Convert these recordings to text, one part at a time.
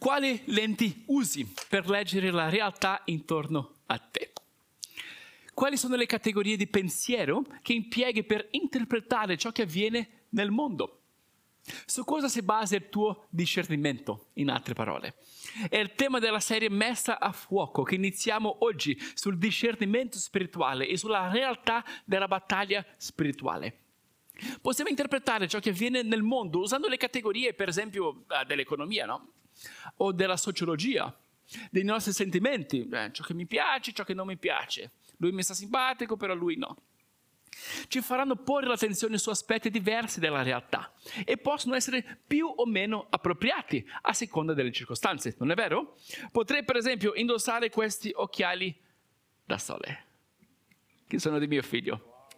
Quali lenti usi per leggere la realtà intorno a te? Quali sono le categorie di pensiero che impieghi per interpretare ciò che avviene nel mondo? Su cosa si basa il tuo discernimento, in altre parole? È il tema della serie Messa a fuoco che iniziamo oggi sul discernimento spirituale e sulla realtà della battaglia spirituale. Possiamo interpretare ciò che avviene nel mondo usando le categorie, per esempio, eh, dell'economia, no? O della sociologia, dei nostri sentimenti, eh, ciò che mi piace, ciò che non mi piace. Lui mi sta simpatico, però lui no. Ci faranno porre l'attenzione su aspetti diversi della realtà e possono essere più o meno appropriati a seconda delle circostanze, non è vero? Potrei per esempio indossare questi occhiali da sole, che sono di mio figlio.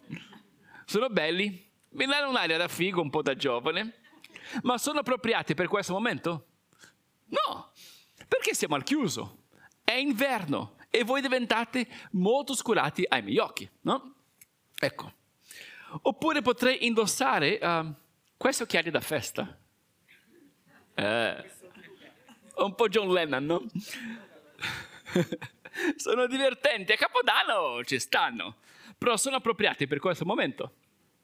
Sono belli, mi danno un'aria da figo, un po' da giovane, ma sono appropriati per questo momento? Perché siamo al chiuso, è inverno e voi diventate molto scurati ai miei occhi, no? Ecco. Oppure potrei indossare uh, questi occhiali da festa. Eh, un po' John Lennon, no? sono divertenti, a Capodanno ci stanno, però sono appropriati per questo momento?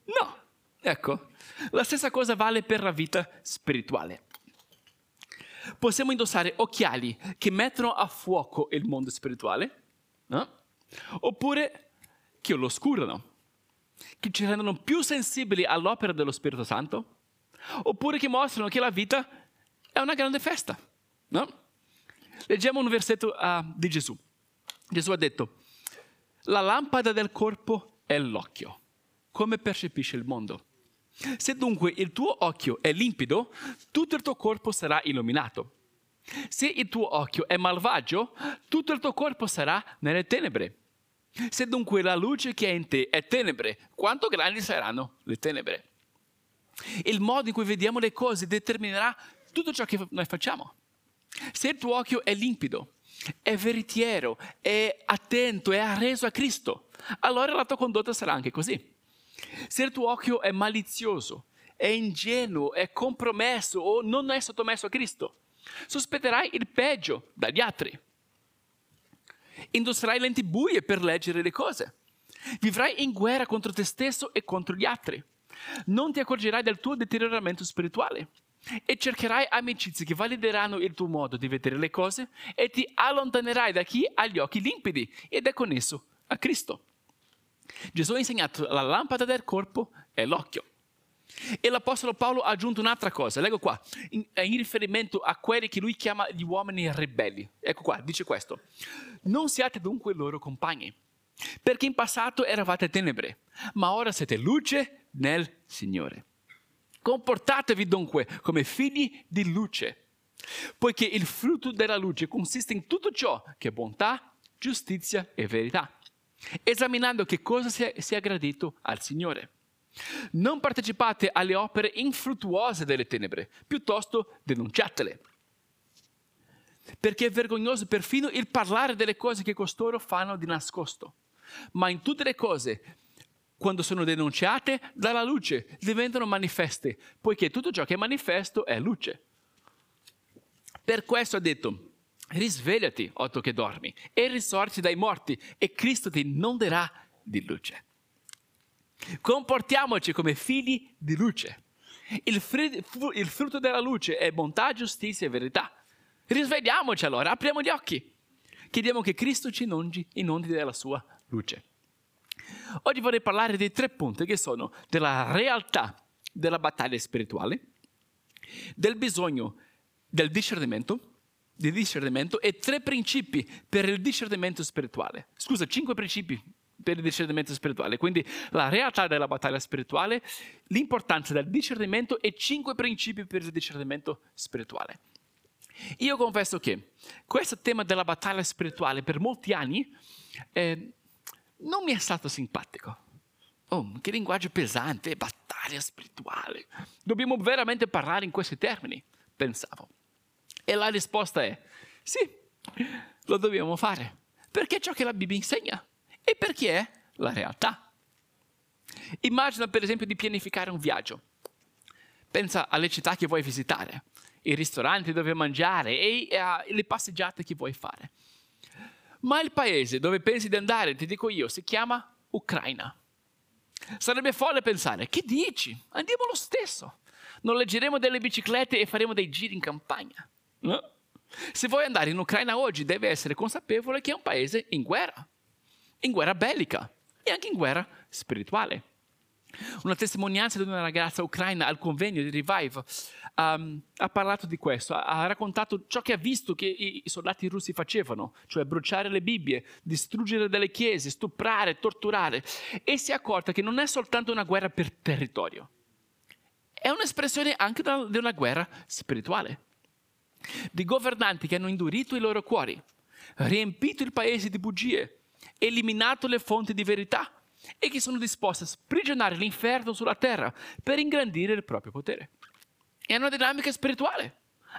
No. Ecco, la stessa cosa vale per la vita spirituale possiamo indossare occhiali che mettono a fuoco il mondo spirituale, no? oppure che lo oscurano, che ci rendono più sensibili all'opera dello Spirito Santo, oppure che mostrano che la vita è una grande festa. No? Leggiamo un versetto uh, di Gesù. Gesù ha detto, la lampada del corpo è l'occhio. Come percepisce il mondo? Se dunque il tuo occhio è limpido, tutto il tuo corpo sarà illuminato. Se il tuo occhio è malvagio, tutto il tuo corpo sarà nelle tenebre. Se dunque la luce che è in te è tenebre, quanto grandi saranno le tenebre? Il modo in cui vediamo le cose determinerà tutto ciò che noi facciamo. Se il tuo occhio è limpido, è veritiero, è attento, è arreso a Cristo, allora la tua condotta sarà anche così. Se il tuo occhio è malizioso, è ingenuo, è compromesso o non è sottomesso a Cristo, sospetterai il peggio dagli altri. Indosserai lenti buie per leggere le cose. Vivrai in guerra contro te stesso e contro gli altri. Non ti accorgerai del tuo deterioramento spirituale e cercherai amicizie che valideranno il tuo modo di vedere le cose e ti allontanerai da chi ha gli occhi limpidi ed è connesso a Cristo. Gesù ha insegnato la lampada del corpo è l'occhio. E l'Apostolo Paolo ha aggiunto un'altra cosa, leggo qua, in, in, riferimento a quelli che lui chiama gli uomini ribelli. Ecco qua, dice questo. Non siate dunque loro compagni, perché in passato eravate tenebre, ma ora siete luce nel Signore. Comportatevi dunque come figli di luce, poiché il frutto della luce consiste in tutto ciò che è bontà, giustizia e verità esaminando che cosa sia, gradito al Signore. Non partecipate alle opere infruttuose delle tenebre, piuttosto denunciatele. Perché è vergognoso perfino il parlare delle cose che costoro fanno di nascosto. Ma in tutte le cose, quando sono denunciate dalla luce, diventano manifeste, poiché tutto ciò che è manifesto è luce. Per questo ha detto, risvegliati, otto che dormi, e risorti dai morti, e Cristo ti inonderà di luce. Comportiamoci come figli di luce. Il, fr- il frutto della luce è bontà, giustizia e verità. Risvegliamoci allora, apriamo gli occhi. Chiediamo che Cristo ci inondi, inondi della sua luce. Oggi vorrei parlare dei tre punti che sono della realtà della battaglia spirituale, del bisogno del discernimento di discernimento e tre principi per il discernimento spirituale. Scusa, cinque principi per il discernimento spirituale. Quindi la realtà della battaglia spirituale, l'importanza del discernimento e cinque principi per il discernimento spirituale. Io confesso che questo tema della battaglia spirituale per molti anni eh, non mi è stato simpatico. Oh, che linguaggio pesante, battaglia spirituale. Dobbiamo veramente parlare in questi termini, pensavo. E la risposta è sì, lo dobbiamo fare, perché è ciò che la Bibbia insegna e perché è la realtà. Immagina per esempio di pianificare un viaggio. Pensa alle città che vuoi visitare, i ristoranti dove mangiare e uh, le passeggiate che vuoi fare. Ma il paese dove pensi di andare, ti dico io, si chiama Ucraina. Sarebbe folle pensare, che dici? Andiamo lo stesso. Noleggeremo delle biciclette e faremo dei giri in campagna. No? Se vuoi andare in Ucraina oggi, devi essere consapevole che è un paese in guerra, in guerra bellica e anche in guerra spirituale. Una testimonianza di una ragazza ucraina al convegno di Revive um, ha parlato di questo, ha, raccontato ciò che ha visto che i, i, soldati russi facevano, cioè bruciare le Bibbie, distruggere delle chiese, stuprare, torturare, e si è accorta che non è soltanto una guerra per territorio, è un'espressione anche di una guerra spirituale, di governanti che hanno indurito i loro cuori, riempito il paese di bugie, eliminato le fonti di verità e che sono disposti a sprigionare l'inferno sulla terra per ingrandire il proprio potere. È una dinamica spirituale,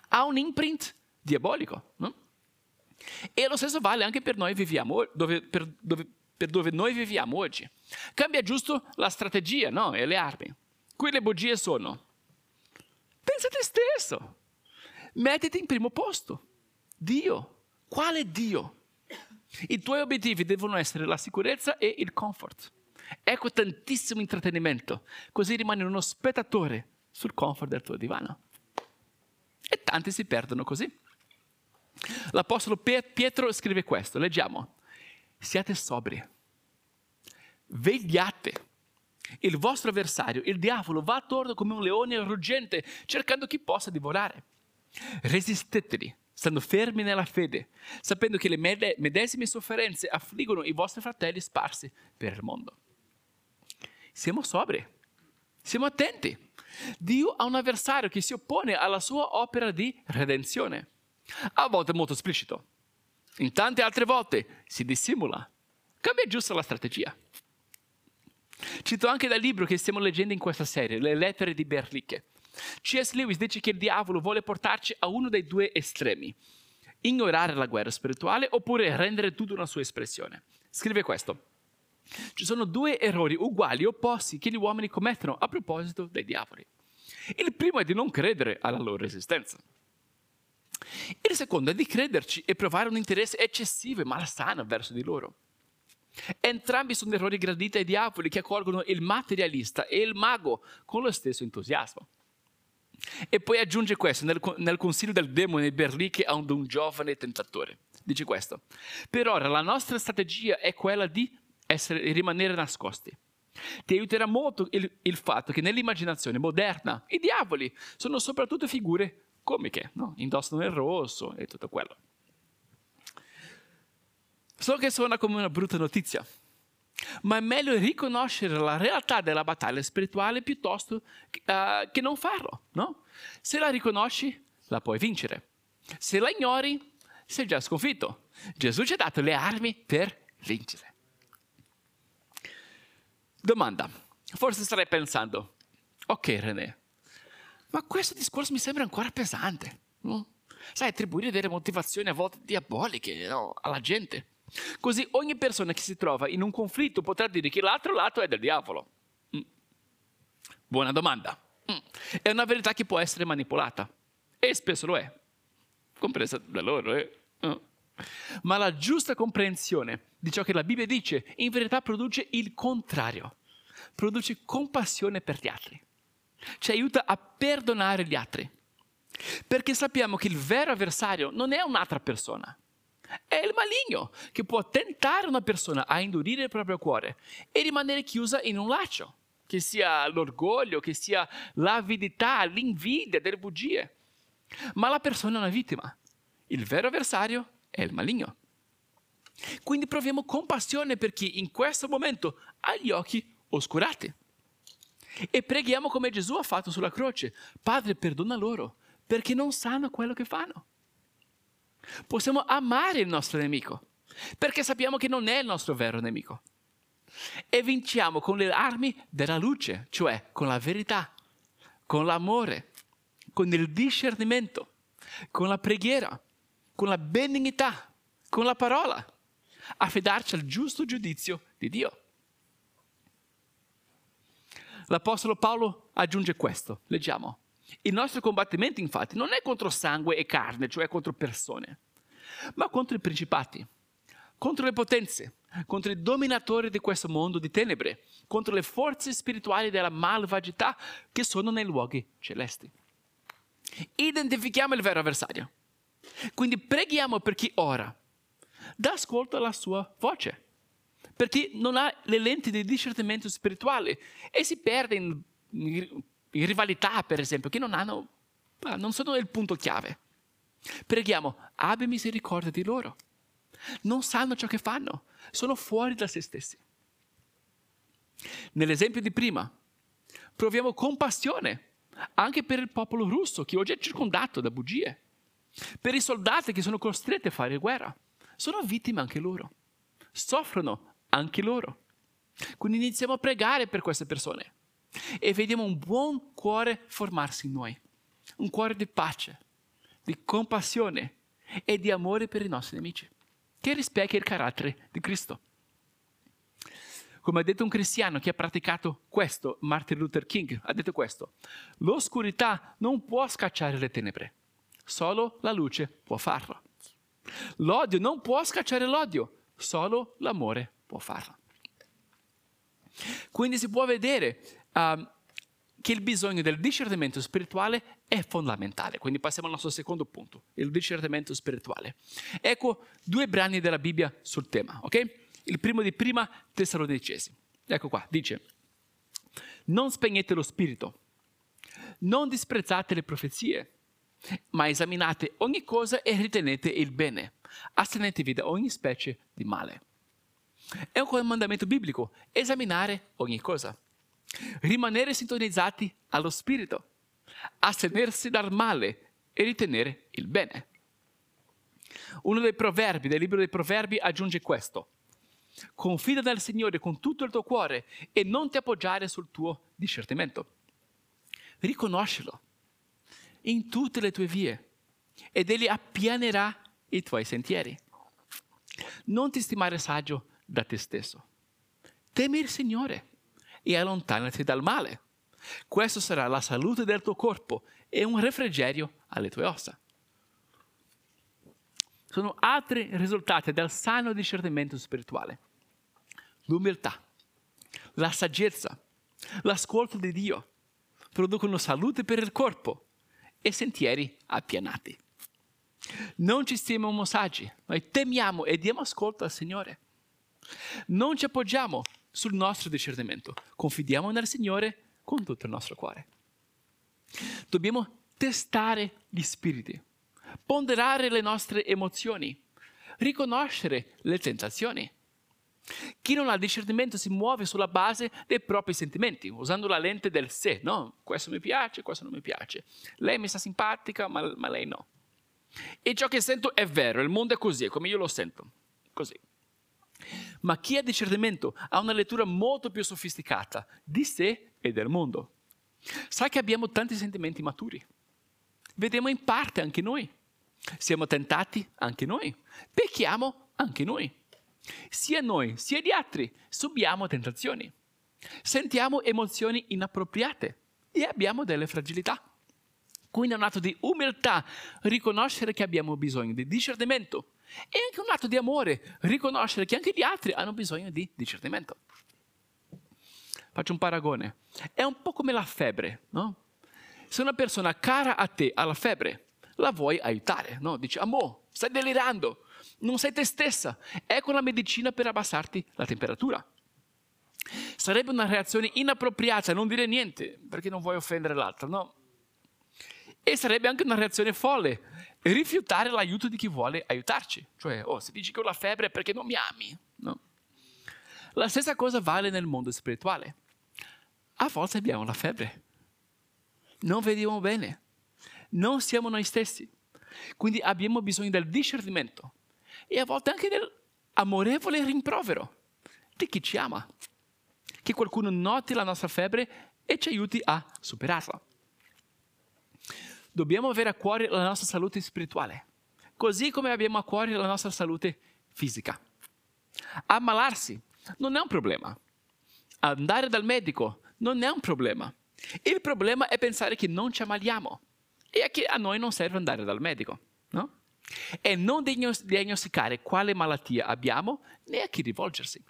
ha un imprint diabolico. No? E lo stesso vale anche per noi viviamo, dove, per, dove, per dove noi viviamo oggi. Cambia giusto la strategia no? e le armi. Qui le bugie sono, pensa a te stesso, mettiti in primo posto. Dio. Quale Dio? I tuoi obiettivi devono essere la sicurezza e il comfort. Ecco tantissimo intrattenimento, così rimani uno spettatore sul comfort del tuo divano. E tanti si perdono così. L'Apostolo Pietro scrive questo, leggiamo, siate sobri, vegliate. Il vostro avversario, il diavolo, va attorno come un leone ruggente, cercando chi possa divorare. Resisteteli, stando fermi nella fede, sapendo che le medesime sofferenze affliggono i vostri fratelli sparsi per il mondo. Siamo sobri, siamo attenti. Dio ha un avversario che si oppone alla sua opera di redenzione. A volte molto esplicito, in tante altre volte si dissimula. Cambia giusto la strategia. Cito anche dal libro che stiamo leggendo in questa serie, Le lettere di Berliche. C.S. Lewis dice che il diavolo vuole portarci a uno dei due estremi, ignorare la guerra spirituale oppure rendere tutto una sua espressione. Scrive questo. Ci sono due errori uguali, opposti, che gli uomini commettono a proposito dei diavoli. Il primo è di non credere alla loro esistenza. Il secondo è di crederci e provare un interesse eccessivo e malsano verso di loro. Entrambi sono errori graditi ai diavoli che accolgono il materialista e il mago con lo stesso entusiasmo. E poi aggiunge questo nel, nel consiglio del demone Berliche a un, un giovane tentatore. Dice questo. Per ora la nostra strategia è quella di essere, rimanere nascosti. Ti aiuterà molto il, il, fatto che nell'immaginazione moderna i diavoli sono soprattutto figure comiche, no? indossano il rosso e tutto quello. So che suona come una brutta notizia, ma è meglio riconoscere la realtà della battaglia spirituale piuttosto uh, che non farlo. No? Se la riconosci, la puoi vincere. Se la ignori, sei già sconfitto. Gesù ci ha dato le armi per vincere. Domanda. Forse starei pensando, ok René, ma questo discorso mi sembra ancora pesante. No? Sai, attribuire delle motivazioni a volte diaboliche no? alla gente. Così ogni persona che si trova in un conflitto potrà dire che l'altro lato è del diavolo. Mm. Buona domanda. Mm. È una verità che può essere manipolata. E spesso lo è. Compresa da loro. Eh? Oh. Ma la giusta comprensione di ciò che la Bibbia dice in verità produce il contrario. Produce compassione per gli altri. Ci aiuta a perdonare gli altri. Perché sappiamo che il vero avversario non è un'altra persona, è il maligno che può tentare una persona a indurire il proprio cuore e rimanere chiusa in un laccio, che sia l'orgoglio, che sia l'avidità, l'invidia delle bugie. Ma la persona è una vittima. Il vero avversario è il maligno. Quindi proviamo compassione per chi in questo momento ha gli occhi oscurati. E preghiamo come Gesù ha fatto sulla croce. Padre, perdona loro, perché non sanno quello che fanno. Possiamo amare il nostro nemico, perché sappiamo che non è il nostro vero nemico. E vinciamo con le armi della luce, cioè con la verità, con l'amore, con il discernimento, con la preghiera, con la benignità, con la parola, affidarci al giusto giudizio di Dio. L'Apostolo Paolo aggiunge questo, leggiamo. Il nostro combattimento infatti non è contro sangue e carne, cioè contro persone, ma contro i principati, contro le potenze, contro i dominatori di questo mondo di tenebre, contro le forze spirituali della malvagità che sono nei luoghi celesti. Identifichiamo il vero avversario. Quindi preghiamo per chi ora dà ascolto alla sua voce, per chi non ha le lenti di discernimento spirituale e si perde in, rivalità, per esempio, che non, hanno, non sono il punto chiave. Preghiamo, abbi misericordia di loro. Non sanno ciò che fanno, sono fuori da se stessi. Nell'esempio di prima, proviamo compassione anche per il popolo russo che oggi è circondato da bugie, per i soldati che sono costretti a fare guerra. Sono vittime anche loro, soffrono anche loro. Quindi iniziamo a pregare per queste persone e vediamo un buon cuore formarsi in noi, un cuore di pace, di compassione e di amore per i nostri nemici, che rispecchia il carattere di Cristo. Come ha detto un cristiano che ha praticato questo, Martin Luther King, ha detto questo, l'oscurità non può scacciare le tenebre, solo la luce può farlo. L'odio non può scacciare l'odio, solo l'amore può farlo. Quindi si può vedere uh, che il bisogno del discernimento spirituale è fondamentale. Quindi passiamo al nostro secondo punto, il discernimento spirituale. Ecco due brani della Bibbia sul tema, ok? Il primo di prima Tessalonicesi. Ecco qua, dice, non spegnete lo spirito, non disprezzate le profezie, ma esaminate ogni cosa e ritenete il bene. Astenetevi da ogni specie di male. È un comandamento biblico, esaminare ogni cosa. Rimanere sintonizzati allo spirito, astenersi dal male e ritenere il bene. Uno dei proverbi, del libro dei proverbi, aggiunge questo. Confida nel Signore con tutto il tuo cuore e non ti appoggiare sul tuo discernimento. Riconoscilo in tutte le tue vie ed egli appianerà i tuoi sentieri. Non ti stimare saggio da te stesso. Temi il Signore e allontanati dal male. Questo sarà la salute del tuo corpo e un refrigerio alle tue ossa. Sono altri risultati del sano discernimento spirituale. L'umiltà, la saggezza, l'ascolto di Dio producono salute per il corpo e sentieri appianati. Non ci stiamo saggi, noi temiamo e diamo ascolto al Signore. Non ci appoggiamo sul nostro discernimento, confidiamo nel Signore con tutto il nostro cuore. Dobbiamo testare gli spiriti, ponderare le nostre emozioni, riconoscere le tentazioni. Chi non ha discernimento si muove sulla base dei propri sentimenti, usando la lente del sé. No, questo mi piace, questo non mi piace. Lei mi sta simpatica, ma, ma lei no. E ciò che sento è vero, il mondo è così, è come io lo sento. Così. Ma chi ha discernimento ha una lettura molto più sofisticata di sé e del mondo. Sa che abbiamo tanti sentimenti maturi. Vediamo in parte anche noi. Siamo tentati anche noi. Pecchiamo anche noi. Sia noi sia gli altri subiamo tentazioni. Sentiamo emozioni inappropriate e abbiamo delle fragilità. Quindi è un atto di umiltà riconoscere che abbiamo bisogno di discernimento è anche un atto di amore riconoscere che anche gli altri hanno bisogno di discernimento. Faccio un paragone. È un po' come la febbre, no? Se una persona cara a te ha la febbre, la vuoi aiutare, no? Dici, amo, stai delirando, non sei te stessa. Ecco la medicina per abbassarti la temperatura. Sarebbe una reazione inappropriata non dire niente, perché non vuoi offendere l'altro, no? E sarebbe anche una reazione folle rifiutare l'aiuto di chi vuole aiutarci. Cioè, oh, se dici che ho la febbre è perché non mi ami. No. La stessa cosa vale nel mondo spirituale. A volte abbiamo la febbre. Non vediamo bene. Non siamo noi stessi. Quindi abbiamo bisogno del discernimento e a volte anche dell'amorevole rimprovero di chi ci ama. Che qualcuno noti la nostra febbre e ci aiuti a superarla dobbiamo avere a cuore la nostra salute spirituale, così come abbiamo a cuore la nostra salute fisica. Ammalarsi non è un problema. Andare dal medico non è un problema. Il problema è pensare che non ci ammaliamo e che a noi non serve andare dal medico, no? E non diagnosticare quale malattia abbiamo né a chi rivolgersi.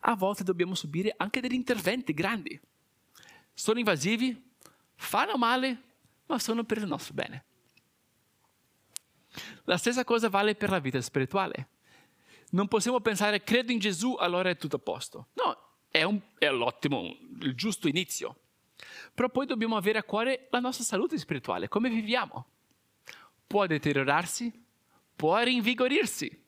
A volte dobbiamo subire anche degli interventi grandi. Sono invasivi, fanno male, ma sono per il nostro bene. La stessa cosa vale per la vita spirituale. Non possiamo pensare, credo in Gesù, allora è tutto a posto. No, è, un, è l'ottimo, il giusto inizio. Però poi dobbiamo avere a cuore la nostra salute spirituale, come viviamo. Può deteriorarsi, può rinvigorirsi.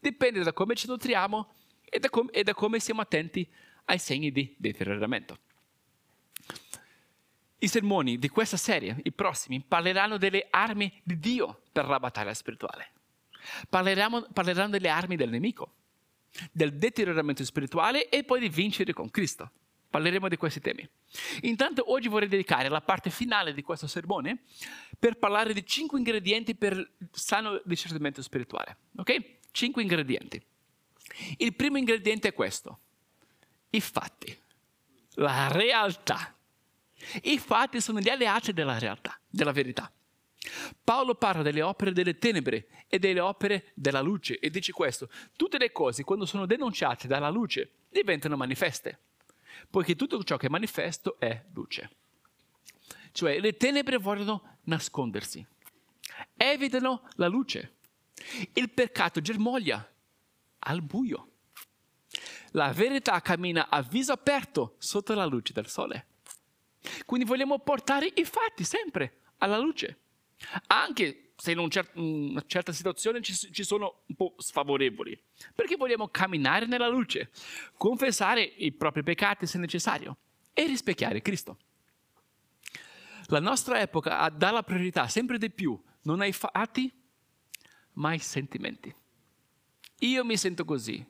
Dipende da come ci nutriamo e da, com- e da come siamo attenti ai segni di deterioramento. I sermoni di questa serie, i prossimi, parleranno delle armi di Dio per la battaglia spirituale. Parleranno, parleranno delle armi del nemico, del deterioramento spirituale e poi di vincere con Cristo. Parleremo di questi temi. Intanto oggi vorrei dedicare la parte finale di questo sermone per parlare di cinque ingredienti per il sano discernimento spirituale. Ok? Cinque ingredienti. Il primo ingrediente è questo, i fatti, la realtà. I fatti sono gli alleati della realtà, della verità. Paolo parla delle opere delle tenebre e delle opere della luce e dice questo, tutte le cose quando sono denunciate dalla luce diventano manifeste, poiché tutto ciò che è manifesto è luce. Cioè le tenebre vogliono nascondersi, evitano la luce. Il peccato germoglia al buio. La verità cammina a viso aperto sotto la luce del sole. Quindi vogliamo portare i fatti sempre alla luce, anche se in un cer- una certa situazione ci, ci, sono un po' sfavorevoli, perché vogliamo camminare nella luce, confessare i propri peccati se necessario e rispecchiare Cristo. La nostra epoca dà la priorità sempre di più non ai fatti, ma ai sentimenti. Io mi sento così.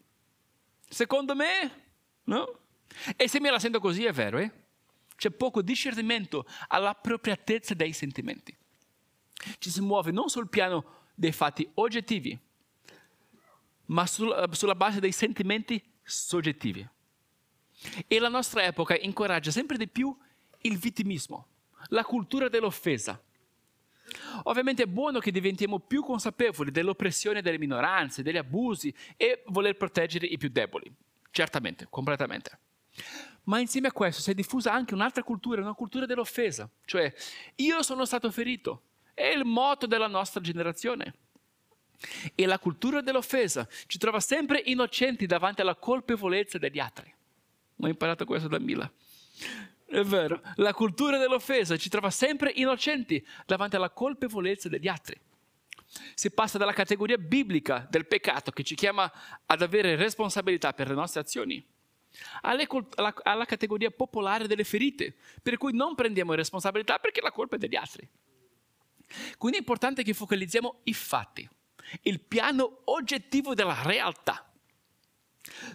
Secondo me, no? E se me la sento così è vero, eh? C'è poco discernimento all'appropriatezza dei sentimenti. Ci si muove non sul piano dei fatti oggettivi, ma sul, sulla base dei sentimenti soggettivi. E la nostra epoca incoraggia sempre di più il vittimismo, la cultura dell'offesa. Ovviamente è buono che diventiamo più consapevoli dell'oppressione delle minoranze, degli abusi e voler proteggere i più deboli. Certamente, completamente. Ma insieme a questo si è diffusa anche un'altra cultura, una cultura dell'offesa, cioè io sono stato ferito, è il motto della nostra generazione. E la cultura dell'offesa ci trova sempre innocenti davanti alla colpevolezza degli altri. Ho imparato questo da Mila. È vero, la cultura dell'offesa ci trova sempre innocenti davanti alla colpevolezza degli altri. Si passa dalla categoria biblica del peccato che ci chiama ad avere responsabilità per le nostre azioni alla, alla categoria popolare delle ferite, per cui non prendiamo responsabilità perché la colpa è degli altri. Quindi è importante che focalizziamo i fatti, il piano oggettivo della realtà,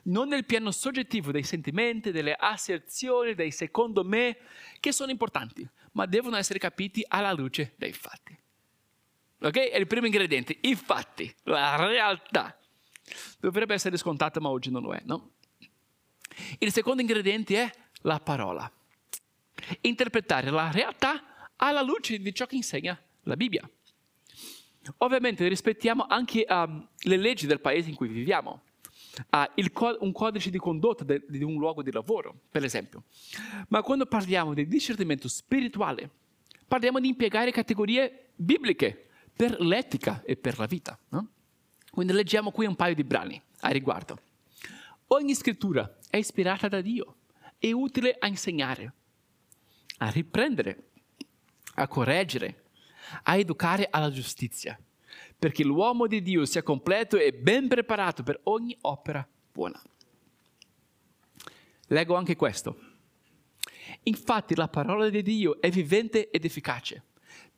non nel piano soggettivo dei sentimenti, delle asserzioni, dei secondo me, che sono importanti, ma devono essere capiti alla luce dei fatti. Ok? È il primo ingrediente, i fatti, la realtà. Dovrebbe essere scontato, ma oggi non lo è, no? Il secondo ingrediente è la parola. Interpretare la realtà alla luce di ciò che insegna la Bibbia. Ovviamente rispettiamo anche uh, le leggi del paese in cui viviamo. Uh, co- un codice di condotta de- di un luogo di lavoro, per esempio. Ma quando parliamo di discernimento spirituale, parliamo di impiegare categorie bibliche per l'etica e per la vita. No? Quindi leggiamo qui un paio di brani a riguardo. Ogni scrittura è ispirata da Dio, è utile a insegnare, a riprendere, a correggere, a educare alla giustizia, perché l'uomo di Dio sia completo e ben preparato per ogni opera buona. Leggo anche questo. Infatti la parola di Dio è vivente ed efficace,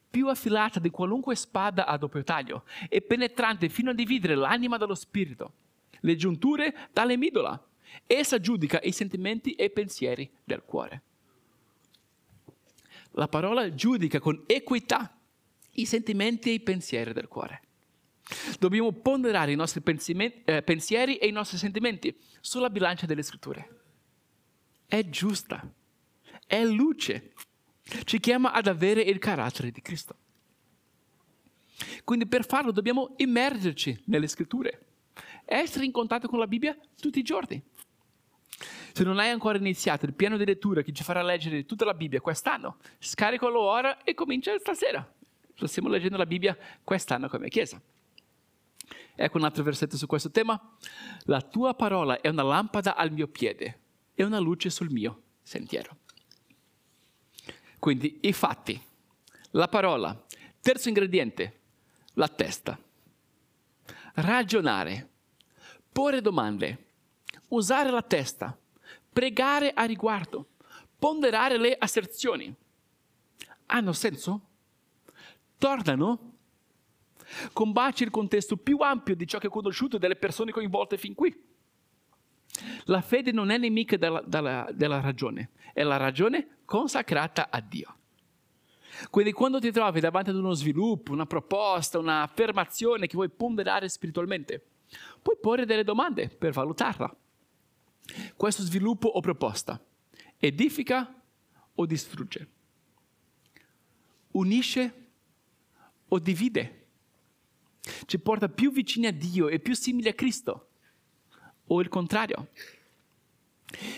più affilata di qualunque spada a doppio taglio e penetrante fino a dividere l'anima dallo spirito, le giunture dalle midola Essa giudica i sentimenti e i pensieri del cuore. La parola giudica con equità i sentimenti e i pensieri del cuore. Dobbiamo ponderare i nostri eh, pensieri e i nostri sentimenti sulla bilancia delle scritture. È giusta, è luce. Ci chiama ad avere il carattere di Cristo. Quindi per farlo dobbiamo immergerci nelle scritture, essere in contatto con la Bibbia tutti i giorni. Se non hai ancora iniziato il piano di lettura che ci farà leggere tutta la Bibbia quest'anno, scaricalo ora e comincia stasera. Stiamo leggendo la Bibbia quest'anno come Chiesa. Ecco un altro versetto su questo tema. La tua parola è una lampada al mio piede e una luce sul mio sentiero. Quindi i fatti, la parola, terzo ingrediente, la testa. Ragionare, porre domande, usare la testa, pregare a riguardo, ponderare le asserzioni. Hanno senso? Tornano? Combaci il contesto più ampio di ciò che ho conosciuto delle persone coinvolte fin qui. La fede non è nemica della, della, della ragione, è la ragione consacrata a Dio. Quindi quando ti trovi davanti ad uno sviluppo, una proposta, un'affermazione che vuoi ponderare spiritualmente, puoi porre delle domande per valutarla. Questo sviluppo o proposta edifica o distrugge? Unisce o divide? Ci porta più vicini a Dio e più simili a Cristo? O il contrario?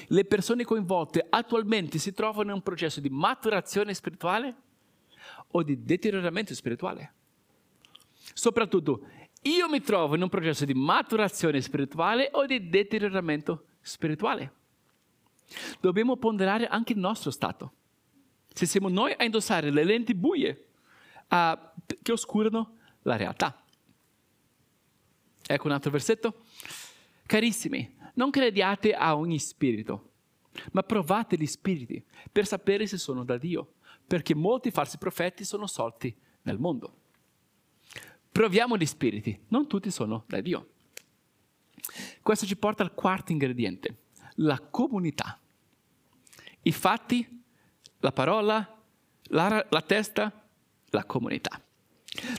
Le persone coinvolte attualmente si trovano in un processo di maturazione spirituale o di deterioramento spirituale? Soprattutto, io mi trovo in un processo di maturazione spirituale o di deterioramento spirituale? Dobbiamo ponderare anche il nostro stato. Se siamo noi a indossare le lenti buie uh, che oscurano la realtà. Ecco un altro versetto. Carissimi, non crediate a ogni spirito, ma provate gli spiriti per sapere se sono da Dio, perché molti falsi profeti sono sorti nel mondo. Proviamo gli spiriti, non tutti sono da Dio. Questo ci porta al quarto ingrediente, la comunità. I fatti, la parola, la, la testa, la comunità.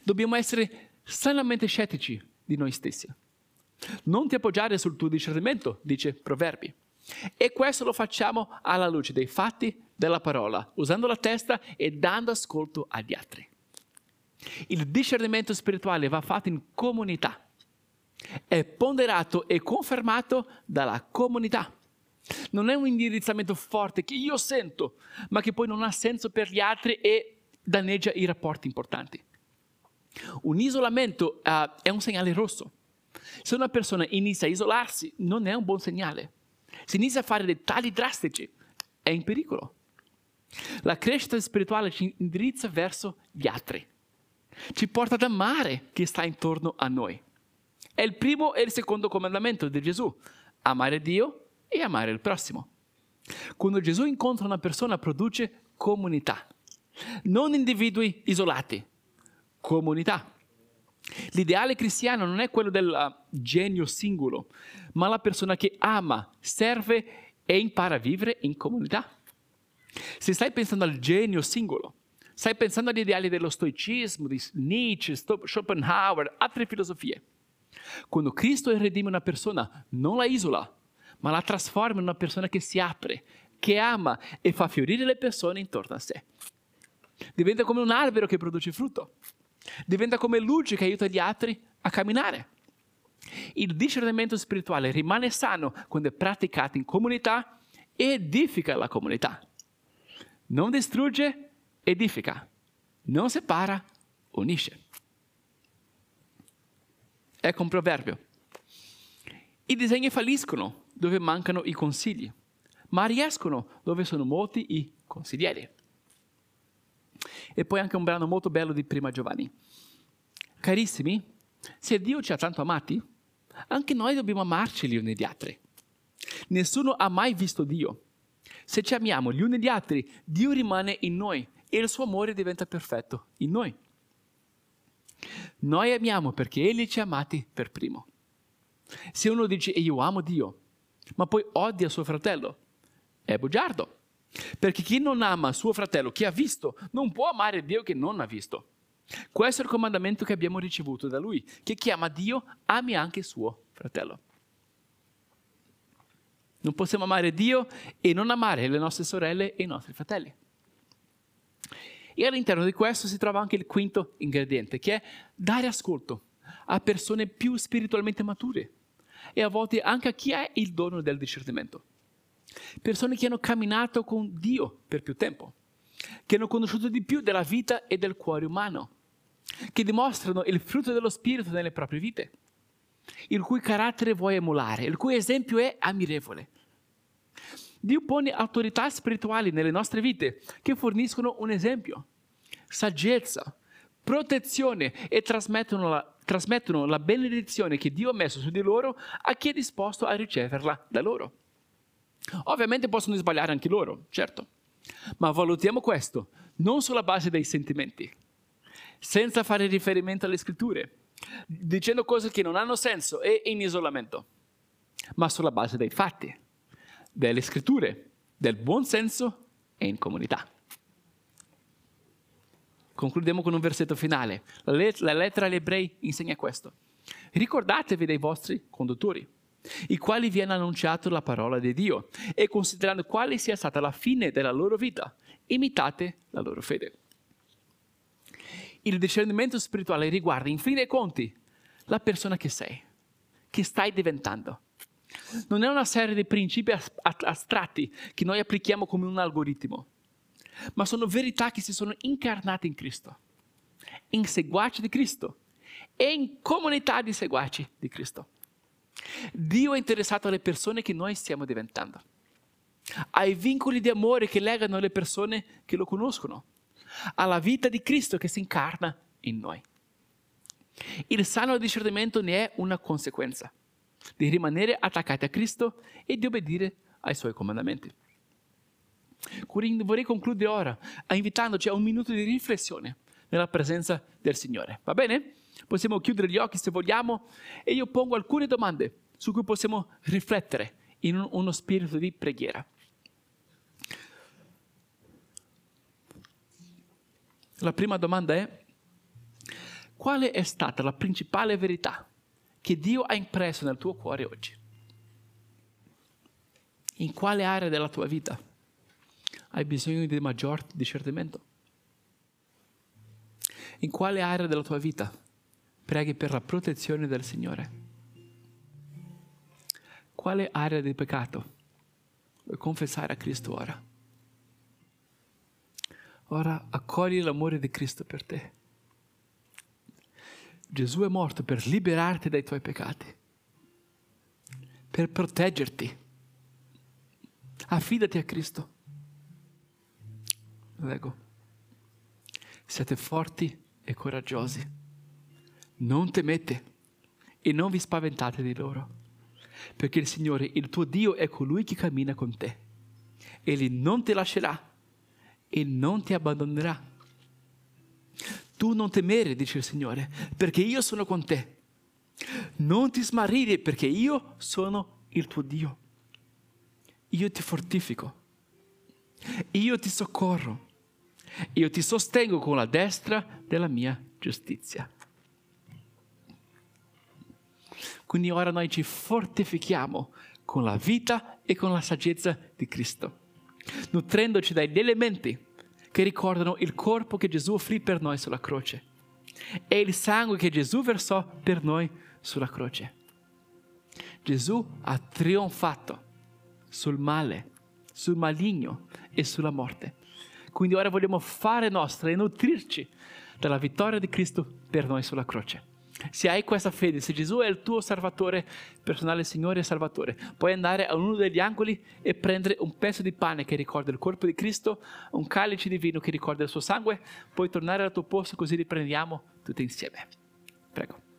Dobbiamo essere sanamente scettici di noi stessi. Non ti appoggiare sul tuo discernimento, dice Proverbi. E questo lo facciamo alla luce dei fatti della parola, usando la testa e dando ascolto agli altri. Il discernimento spirituale va fatto in comunità. È ponderato e confermato dalla comunità. Non è un indirizzamento forte che io sento, ma che poi non ha senso per gli altri e danneggia i rapporti importanti. Un isolamento uh, è un segnale rosso. Se una persona inizia a isolarsi, non è un buon segnale. Se inizia a fare dei tagli drastici, è in pericolo. La crescita spirituale ci indirizza verso gli altri. Ci porta ad amare chi sta intorno a noi. È il primo e il secondo comandamento di Gesù. Amare Dio e amare il prossimo. Quando Gesù incontra una persona produce comunità. Non individui isolati, comunità. L'ideale cristiano non è quello del genio singolo, ma la persona che ama, serve e impara a vivere in comunità. Se stai pensando al genio singolo, stai pensando agli ideali dello stoicismo, di Nietzsche, Schopenhauer, altre filosofie. Quando Cristo redime una persona, non la isola, ma la trasforma in una persona che si apre, che ama e fa fiorire le persone intorno a sé. Diventa come un albero che produce frutto. Diventa come luce che aiuta gli altri a camminare. Il discernimento spirituale rimane sano quando è praticato in comunità e edifica la comunità. Non distrugge, edifica. Non separa, unisce. Ecco un proverbio. I disegni falliscono dove mancano i consigli, ma riescono dove sono molti i consiglieri. E poi anche un brano molto bello di Prima Giovanni. Carissimi, se Dio ci ha tanto amati, anche noi dobbiamo amarci gli uni gli altri. Nessuno ha mai visto Dio. Se ci amiamo gli uni gli altri, Dio rimane in noi e il suo amore diventa perfetto in noi. Noi amiamo perché Egli ci ha amati per primo. Se uno dice io amo Dio, ma poi odia suo fratello, è bugiardo. Perché chi non ama suo fratello, chi ha visto, non può amare Dio che non ha visto. Questo è il comandamento che abbiamo ricevuto da Lui, che chi ama Dio ami anche suo fratello. Non possiamo amare Dio e non amare le nostre sorelle e i nostri fratelli. E all'interno di questo si trova anche il quinto ingrediente, che è dare ascolto a persone più spiritualmente mature e a volte anche a chi ha il dono del discernimento. Persone che hanno camminato con Dio per più tempo, che hanno conosciuto di più della vita e del cuore umano, che dimostrano il frutto dello Spirito nelle proprie vite, il cui carattere vuoi emulare, il cui esempio è ammirevole. Dio pone autorità spirituali nelle nostre vite che forniscono un esempio, saggezza, protezione e trasmettono la, trasmettono la benedizione che Dio ha messo su di loro a chi è disposto a riceverla da loro. Ovviamente possono sbagliare anche loro, certo, ma valutiamo questo non sulla base dei sentimenti, senza fare riferimento alle scritture, dicendo cose che non hanno senso e in isolamento, ma sulla base dei fatti, delle scritture, del buon senso e in comunità. Concludiamo con un versetto finale. La, let- la lettera agli ebrei insegna questo. Ricordatevi dei vostri conduttori, i quali vi hanno annunciato la parola di Dio, e considerando quale sia stata la fine della loro vita, imitate la loro fede. Il discernimento spirituale riguarda, in fin dei conti, la persona che sei, che stai diventando. Non è una serie di principi astratti che noi applichiamo come un algoritmo ma sono verità che si sono incarnate in Cristo, in seguaci di Cristo e in comunità di seguaci di Cristo. Dio è interessato alle persone che noi stiamo diventando, ai vincoli di amore che legano le persone che lo conoscono, alla vita di Cristo che si incarna in noi. Il sano discernimento ne è una conseguenza di rimanere attaccati a Cristo e di obbedire ai suoi comandamenti. Vorrei concludere ora invitandoci a un minuto di riflessione nella presenza del Signore. Va bene? Possiamo chiudere gli occhi se vogliamo e io pongo alcune domande su cui possiamo riflettere in uno spirito di preghiera. La prima domanda è, quale è stata la principale verità che Dio ha impresso nel tuo cuore oggi? In quale area della tua vita? hai bisogno di maggior discernimento? In quale area della tua vita preghi per la protezione del Signore? Quale area di peccato vuoi confessare a Cristo ora? Ora accogli l'amore di Cristo per te. Gesù è morto per liberarti dai tuoi peccati, per proteggerti. Affidati a Cristo. Prego. Siate forti e coraggiosi. Non temete e non vi spaventate di loro, perché il Signore, il tuo Dio, è colui che cammina con te. Egli non ti lascerà e non ti abbandonerà. Tu non temere, dice il Signore, perché io sono con te. Non ti smarrire, perché io sono il tuo Dio. Io ti fortifico. Io ti soccorro. Io ti sostengo con la destra della mia giustizia. Quindi ora noi ci fortifichiamo con la vita e con la saggezza di Cristo, nutrendoci dagli elementi che ricordano il corpo che Gesù offrì per noi sulla croce e il sangue che Gesù versò per noi sulla croce. Gesù ha trionfato sul male, sul maligno e sulla morte. Quindi ora vogliamo fare nostra e nutrirci della vittoria di Cristo per noi sulla croce. Se hai questa fede, se Gesù è il tuo Salvatore personale, Signore e Salvatore, puoi andare a uno degli angoli e prendere un pezzo di pane che ricorda il corpo di Cristo, un calice di vino che ricorda il suo sangue, puoi tornare al tuo posto così riprendiamo tutti insieme. Prego.